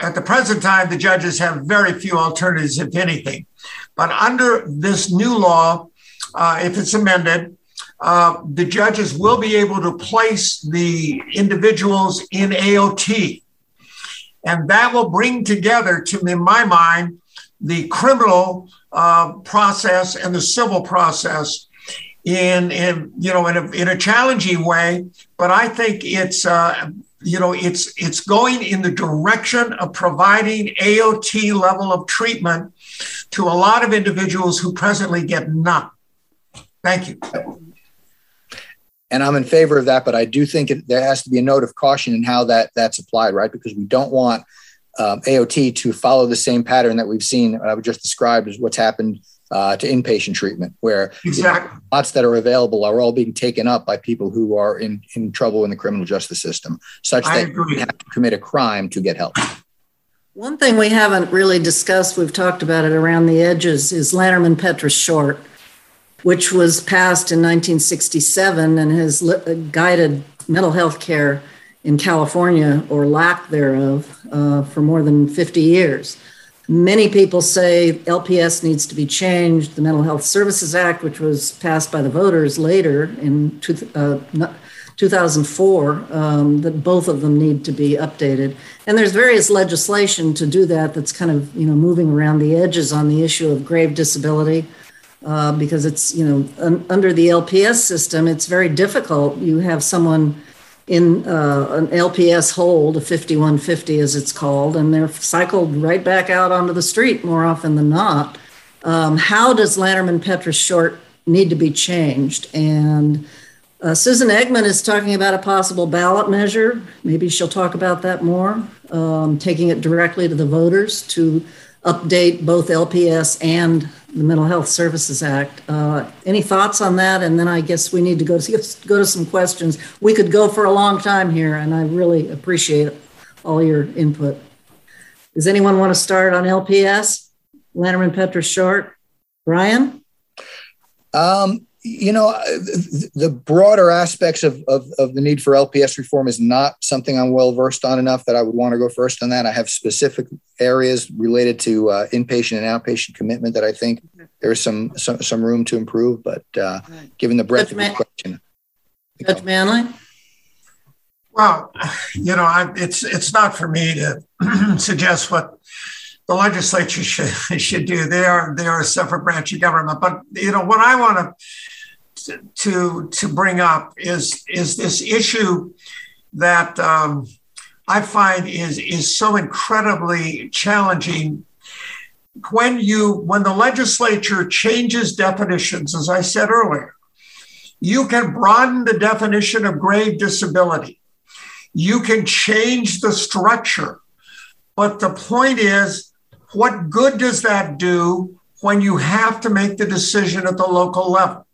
at the present time, the judges have very few alternatives, if anything. But under this new law, uh, if it's amended, uh, the judges will be able to place the individuals in AOT. And that will bring together, to in my mind, the criminal uh, process and the civil process in, in you know in a, in a challenging way but i think it's uh, you know it's it's going in the direction of providing aot level of treatment to a lot of individuals who presently get none. Thank you. And i'm in favor of that but i do think it, there has to be a note of caution in how that that's applied right? Because we don't want um, AOT to follow the same pattern that we've seen, I would just described as what's happened uh, to inpatient treatment, where exactly. you know, lots that are available are all being taken up by people who are in, in trouble in the criminal justice system, such that you have to commit a crime to get help. One thing we haven't really discussed, we've talked about it around the edges, is Lanterman Petris Short, which was passed in 1967 and has guided mental health care in California, or lack thereof, uh, for more than 50 years. Many people say LPS needs to be changed. The Mental Health Services Act, which was passed by the voters later in two, uh, 2004, um, that both of them need to be updated. And there's various legislation to do that that's kind of you know moving around the edges on the issue of grave disability. Uh, because it's you know un- under the LPS system, it's very difficult. You have someone in uh, an LPS hold, a 5150 as it's called, and they're cycled right back out onto the street more often than not. Um, how does Lanterman Petris Short need to be changed? And uh, Susan Eggman is talking about a possible ballot measure. Maybe she'll talk about that more, um, taking it directly to the voters to update both LPS and the Mental Health Services Act. Uh, any thoughts on that? And then I guess we need to go to, go to some questions. We could go for a long time here, and I really appreciate all your input. Does anyone want to start on LPS? Lanterman Petris Short? Brian? Um, you know, uh, the broader aspects of, of, of, the need for LPS reform is not something I'm well versed on enough that I would want to go first on that. I have specific areas related to uh, inpatient and outpatient commitment that I think there's some, some, some room to improve. But uh, given the breadth Judge of the Man- question, Judge Manley. Well, you know, I, it's it's not for me to suggest what the legislature should should do. They are they are a separate branch of government. But you know, what I want to to to bring up is is this issue that um, I find is is so incredibly challenging. When you when the legislature changes definitions as I said earlier you can broaden the definition of grave disability. You can change the structure. But the point is what good does that do when you have to make the decision at the local level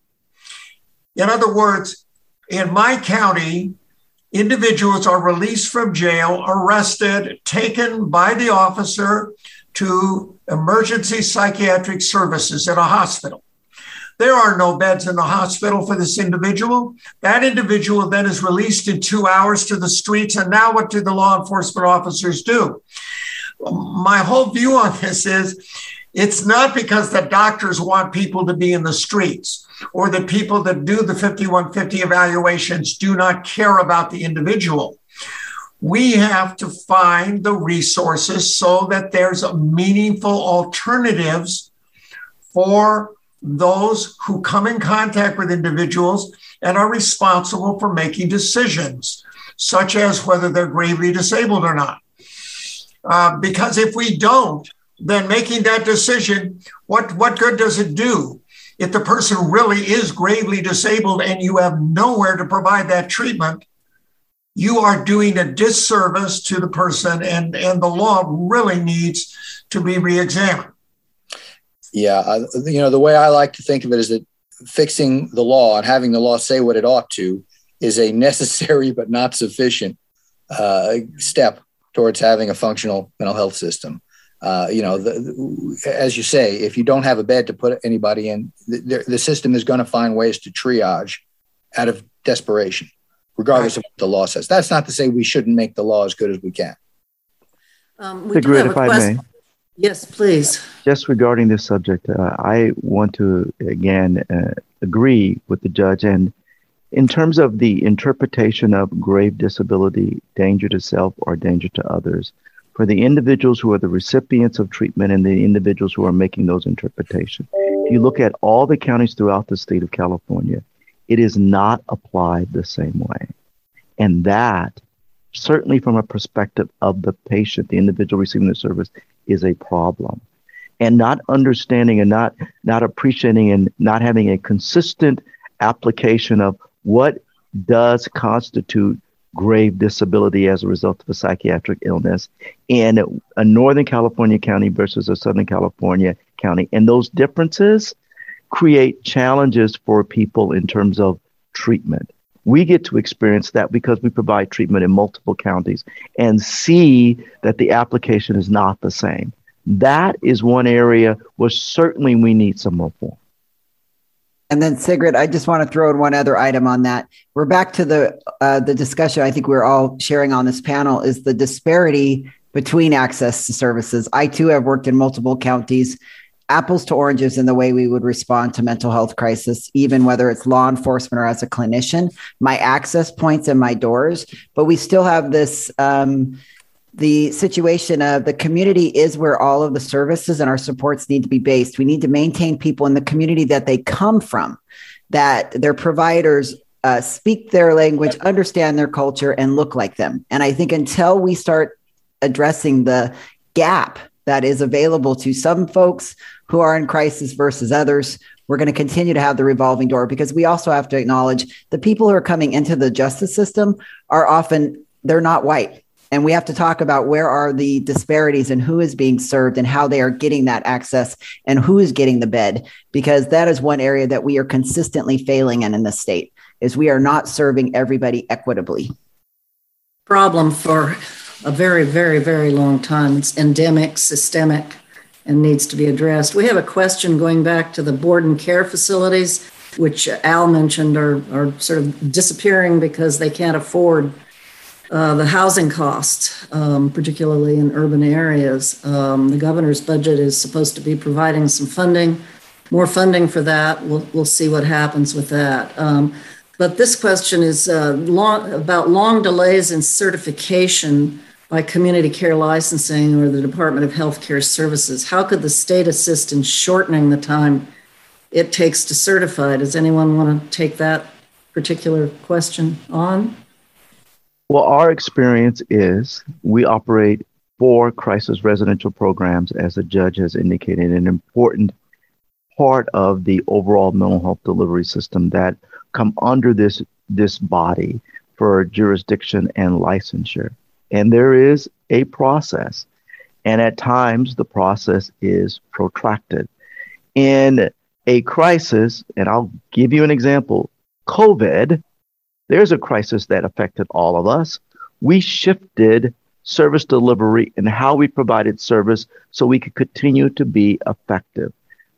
in other words in my county individuals are released from jail, arrested, taken by the officer to emergency psychiatric services at a hospital. There are no beds in the hospital for this individual. That individual then is released in two hours to the streets. And now, what do the law enforcement officers do? My whole view on this is it's not because the doctors want people to be in the streets or the people that do the 5150 evaluations do not care about the individual. We have to find the resources so that there's meaningful alternatives for those who come in contact with individuals and are responsible for making decisions, such as whether they're gravely disabled or not. Uh, because if we don't, then making that decision, what, what good does it do? If the person really is gravely disabled and you have nowhere to provide that treatment, you are doing a disservice to the person, and, and the law really needs to be reexamined. Yeah, you know, the way I like to think of it is that fixing the law and having the law say what it ought to is a necessary but not sufficient uh, step towards having a functional mental health system uh, you know, the, the, as you say, if you don't have a bed to put anybody in, the, the system is going to find ways to triage out of desperation, regardless right. of what the law says. That's not to say we shouldn't make the law as good as we can. Um, we Agreed, if I may. Yes, please. Just regarding this subject, uh, I want to again uh, agree with the judge. And in terms of the interpretation of grave disability, danger to self or danger to others, for the individuals who are the recipients of treatment and the individuals who are making those interpretations. If you look at all the counties throughout the state of California, it is not applied the same way. And that, certainly from a perspective of the patient, the individual receiving the service, is a problem. And not understanding and not, not appreciating and not having a consistent application of what does constitute grave disability as a result of a psychiatric illness in a Northern California county versus a Southern California county. And those differences create challenges for people in terms of treatment. We get to experience that because we provide treatment in multiple counties and see that the application is not the same. That is one area where certainly we need some reform. And then Sigrid, I just want to throw in one other item on that. We're back to the uh, the discussion. I think we're all sharing on this panel is the disparity between access to services. I too have worked in multiple counties, apples to oranges in the way we would respond to mental health crisis, even whether it's law enforcement or as a clinician. My access points and my doors, but we still have this. Um, the situation of the community is where all of the services and our supports need to be based. We need to maintain people in the community that they come from, that their providers uh, speak their language, understand their culture, and look like them. And I think until we start addressing the gap that is available to some folks who are in crisis versus others, we're going to continue to have the revolving door because we also have to acknowledge the people who are coming into the justice system are often they're not white and we have to talk about where are the disparities and who is being served and how they are getting that access and who is getting the bed because that is one area that we are consistently failing in in the state is we are not serving everybody equitably. Problem for a very very very long time. It's endemic systemic and needs to be addressed. We have a question going back to the board and care facilities which al mentioned are, are sort of disappearing because they can't afford uh, the housing costs, um, particularly in urban areas. Um, the governor's budget is supposed to be providing some funding, more funding for that. We'll, we'll see what happens with that. Um, but this question is uh, long, about long delays in certification by community care licensing or the Department of Health Care Services. How could the state assist in shortening the time it takes to certify? Does anyone want to take that particular question on? Well, our experience is we operate four crisis residential programs, as the judge has indicated, an important part of the overall mental health delivery system that come under this this body for jurisdiction and licensure. And there is a process. And at times the process is protracted. In a crisis, and I'll give you an example COVID, there's a crisis that affected all of us. We shifted service delivery and how we provided service so we could continue to be effective.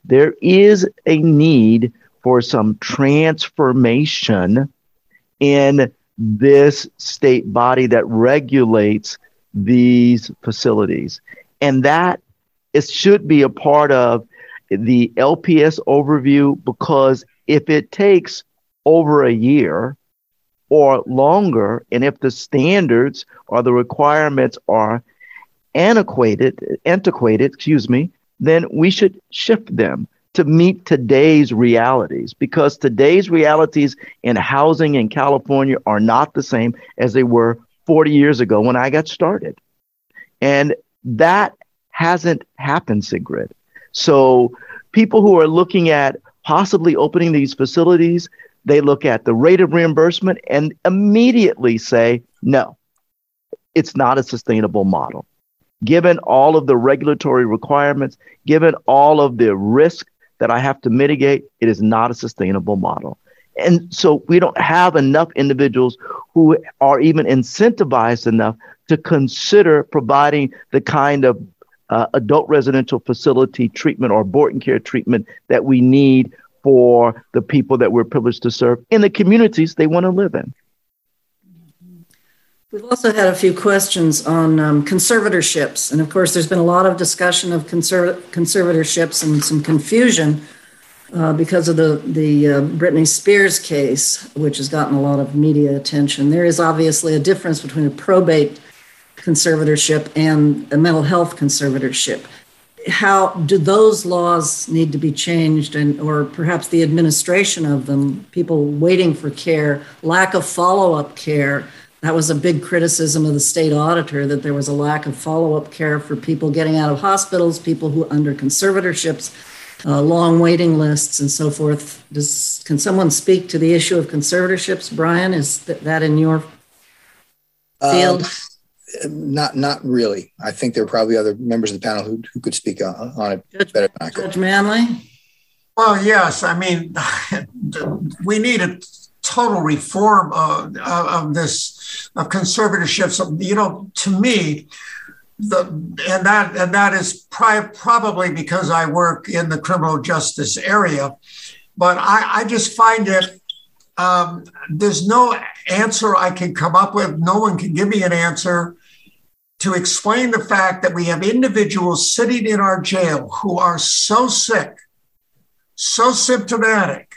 There is a need for some transformation in this state body that regulates these facilities. And that it should be a part of the LPS overview because if it takes over a year or longer, and if the standards or the requirements are antiquated, antiquated, excuse me, then we should shift them to meet today's realities because today's realities in housing in California are not the same as they were 40 years ago when I got started. And that hasn't happened, Sigrid. So people who are looking at possibly opening these facilities, they look at the rate of reimbursement and immediately say, no, it's not a sustainable model. Given all of the regulatory requirements, given all of the risk that I have to mitigate, it is not a sustainable model. And so we don't have enough individuals who are even incentivized enough to consider providing the kind of uh, adult residential facility treatment or board and care treatment that we need for the people that we're privileged to serve in the communities they want to live in. We've also had a few questions on um, conservatorships. And of course, there's been a lot of discussion of conserv- conservatorships and some confusion uh, because of the, the uh, Britney Spears case, which has gotten a lot of media attention. There is obviously a difference between a probate conservatorship and a mental health conservatorship. How do those laws need to be changed, and or perhaps the administration of them? People waiting for care, lack of follow up care that was a big criticism of the state auditor that there was a lack of follow-up care for people getting out of hospitals, people who under conservatorships, uh, long waiting lists, and so forth. Does can someone speak to the issue of conservatorships, Brian? Is that in your field? Um, not, not really. I think there are probably other members of the panel who, who could speak on, on it Judge, better than I could. Judge Manley. Well, yes. I mean, we need a total reform of, of this of conservatorships. You know, to me, the and that and that is pri- probably because I work in the criminal justice area, but I, I just find it. Um, there's no answer I can come up with. No one can give me an answer to explain the fact that we have individuals sitting in our jail who are so sick, so symptomatic,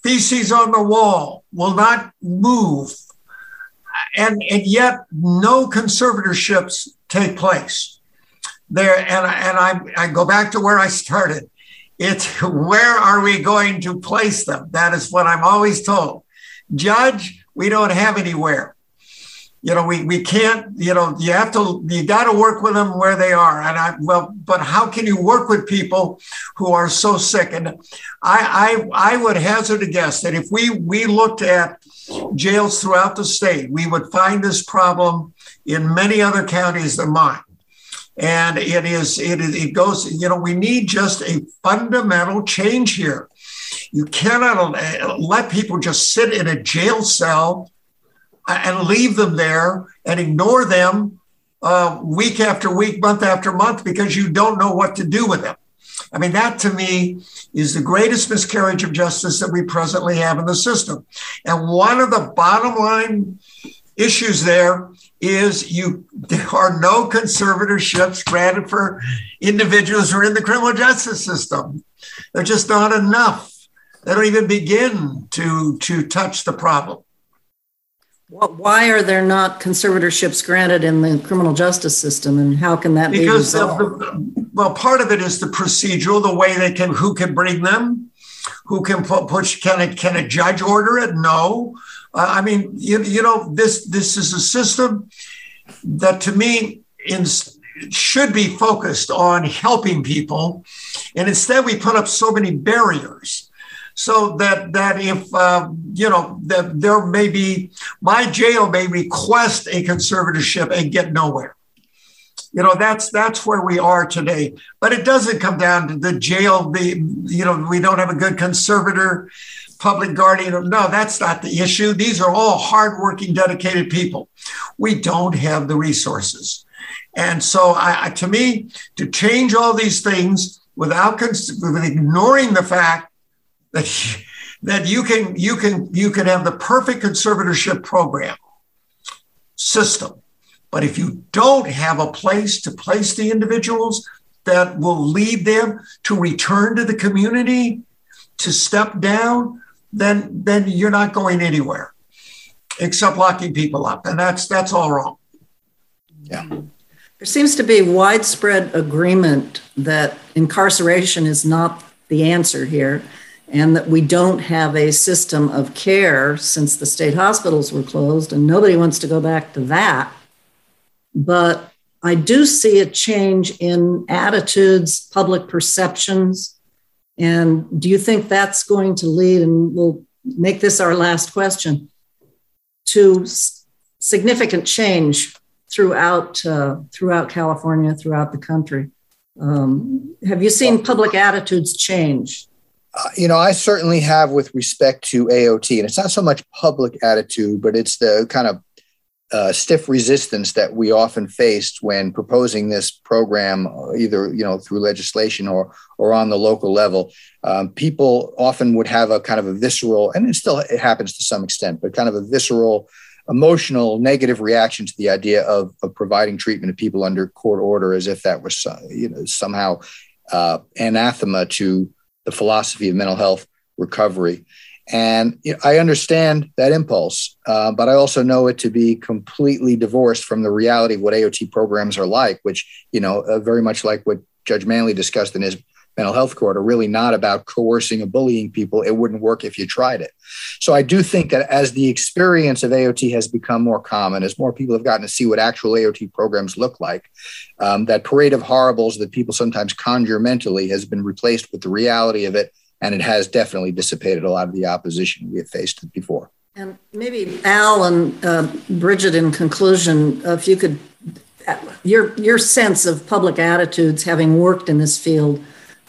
feces on the wall, will not move, and, and yet no conservatorships take place there. And, and I, I go back to where I started. It's where are we going to place them? That is what I'm always told. Judge, we don't have anywhere. You know, we, we can't, you know, you have to, you got to work with them where they are. And I, well, but how can you work with people who are so sick? And I, I, I would hazard a guess that if we, we looked at jails throughout the state, we would find this problem in many other counties than mine. And it is, it, it goes, you know, we need just a fundamental change here. You cannot uh, let people just sit in a jail cell and leave them there and ignore them uh, week after week, month after month, because you don't know what to do with them. I mean, that to me is the greatest miscarriage of justice that we presently have in the system. And one of the bottom line issues there is you there are no conservatorships granted for individuals who are in the criminal justice system. They're just not enough. They don't even begin to to touch the problem. Why are there not conservatorships granted in the criminal justice system, and how can that because be resolved? The, well, part of it is the procedural, the way they can, who can bring them, who can put, push, can a, can a judge order it? No. Uh, I mean, you, you know, this this is a system that to me in, should be focused on helping people, and instead we put up so many barriers. So that that if uh, you know that there may be my jail may request a conservatorship and get nowhere. You know that's that's where we are today. But it doesn't come down to the jail. The you know we don't have a good conservator public guardian. No, that's not the issue. These are all hardworking, dedicated people. We don't have the resources. And so, I, to me, to change all these things without with ignoring the fact that that you can you can you can have the perfect conservatorship program system, but if you don't have a place to place the individuals that will lead them to return to the community, to step down, then then you're not going anywhere except locking people up. And that's that's all wrong. Yeah. There seems to be widespread agreement that incarceration is not the answer here and that we don't have a system of care since the state hospitals were closed and nobody wants to go back to that but i do see a change in attitudes public perceptions and do you think that's going to lead, and we'll make this our last question, to significant change throughout uh, throughout California, throughout the country? Um, have you seen public attitudes change? Uh, you know, I certainly have with respect to AOT, and it's not so much public attitude, but it's the kind of uh, stiff resistance that we often faced when proposing this program, either you know through legislation or or on the local level. Um, people often would have a kind of a visceral, and it still it happens to some extent, but kind of a visceral, emotional, negative reaction to the idea of, of providing treatment to people under court order, as if that was you know somehow uh, anathema to the philosophy of mental health recovery. And you know, I understand that impulse, uh, but I also know it to be completely divorced from the reality of what AOT programs are like, which, you know, uh, very much like what Judge Manley discussed in his mental health court, are really not about coercing or bullying people. It wouldn't work if you tried it. So I do think that as the experience of AOT has become more common, as more people have gotten to see what actual AOT programs look like, um, that parade of horribles that people sometimes conjure mentally has been replaced with the reality of it and it has definitely dissipated a lot of the opposition we have faced before. And maybe Al and uh, Bridget, in conclusion, if you could, your your sense of public attitudes, having worked in this field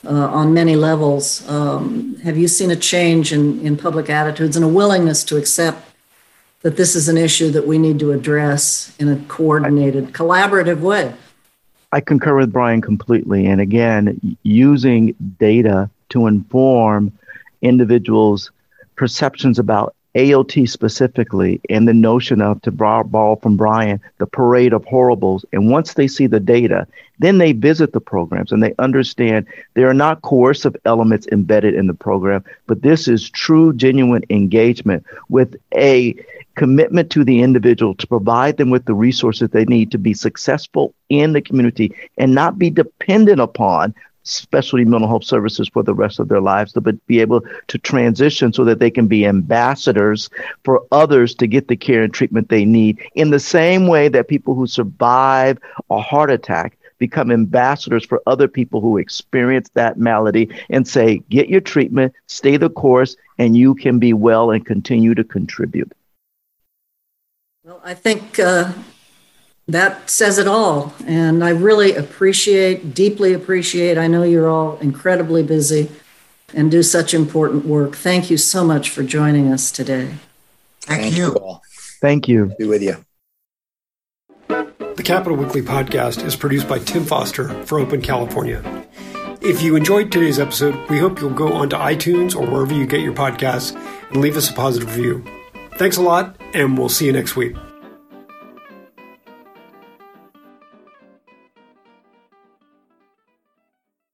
uh, on many levels, um, have you seen a change in in public attitudes and a willingness to accept that this is an issue that we need to address in a coordinated, collaborative way? I concur with Brian completely. And again, using data to inform individuals' perceptions about AOT specifically and the notion of, to borrow from Brian, the parade of horribles. And once they see the data, then they visit the programs and they understand there are not coercive elements embedded in the program, but this is true, genuine engagement with a commitment to the individual to provide them with the resources they need to be successful in the community and not be dependent upon specialty mental health services for the rest of their lives, but be able to transition so that they can be ambassadors for others to get the care and treatment they need in the same way that people who survive a heart attack become ambassadors for other people who experience that malady and say, get your treatment, stay the course, and you can be well and continue to contribute. Well, I think uh, that says it all. And I really appreciate, deeply appreciate, I know you're all incredibly busy and do such important work. Thank you so much for joining us today. Thank, Thank you. all. Thank you. Be with you. The Capitol Weekly podcast is produced by Tim Foster for Open California. If you enjoyed today's episode, we hope you'll go onto iTunes or wherever you get your podcasts and leave us a positive review. Thanks a lot, and we'll see you next week.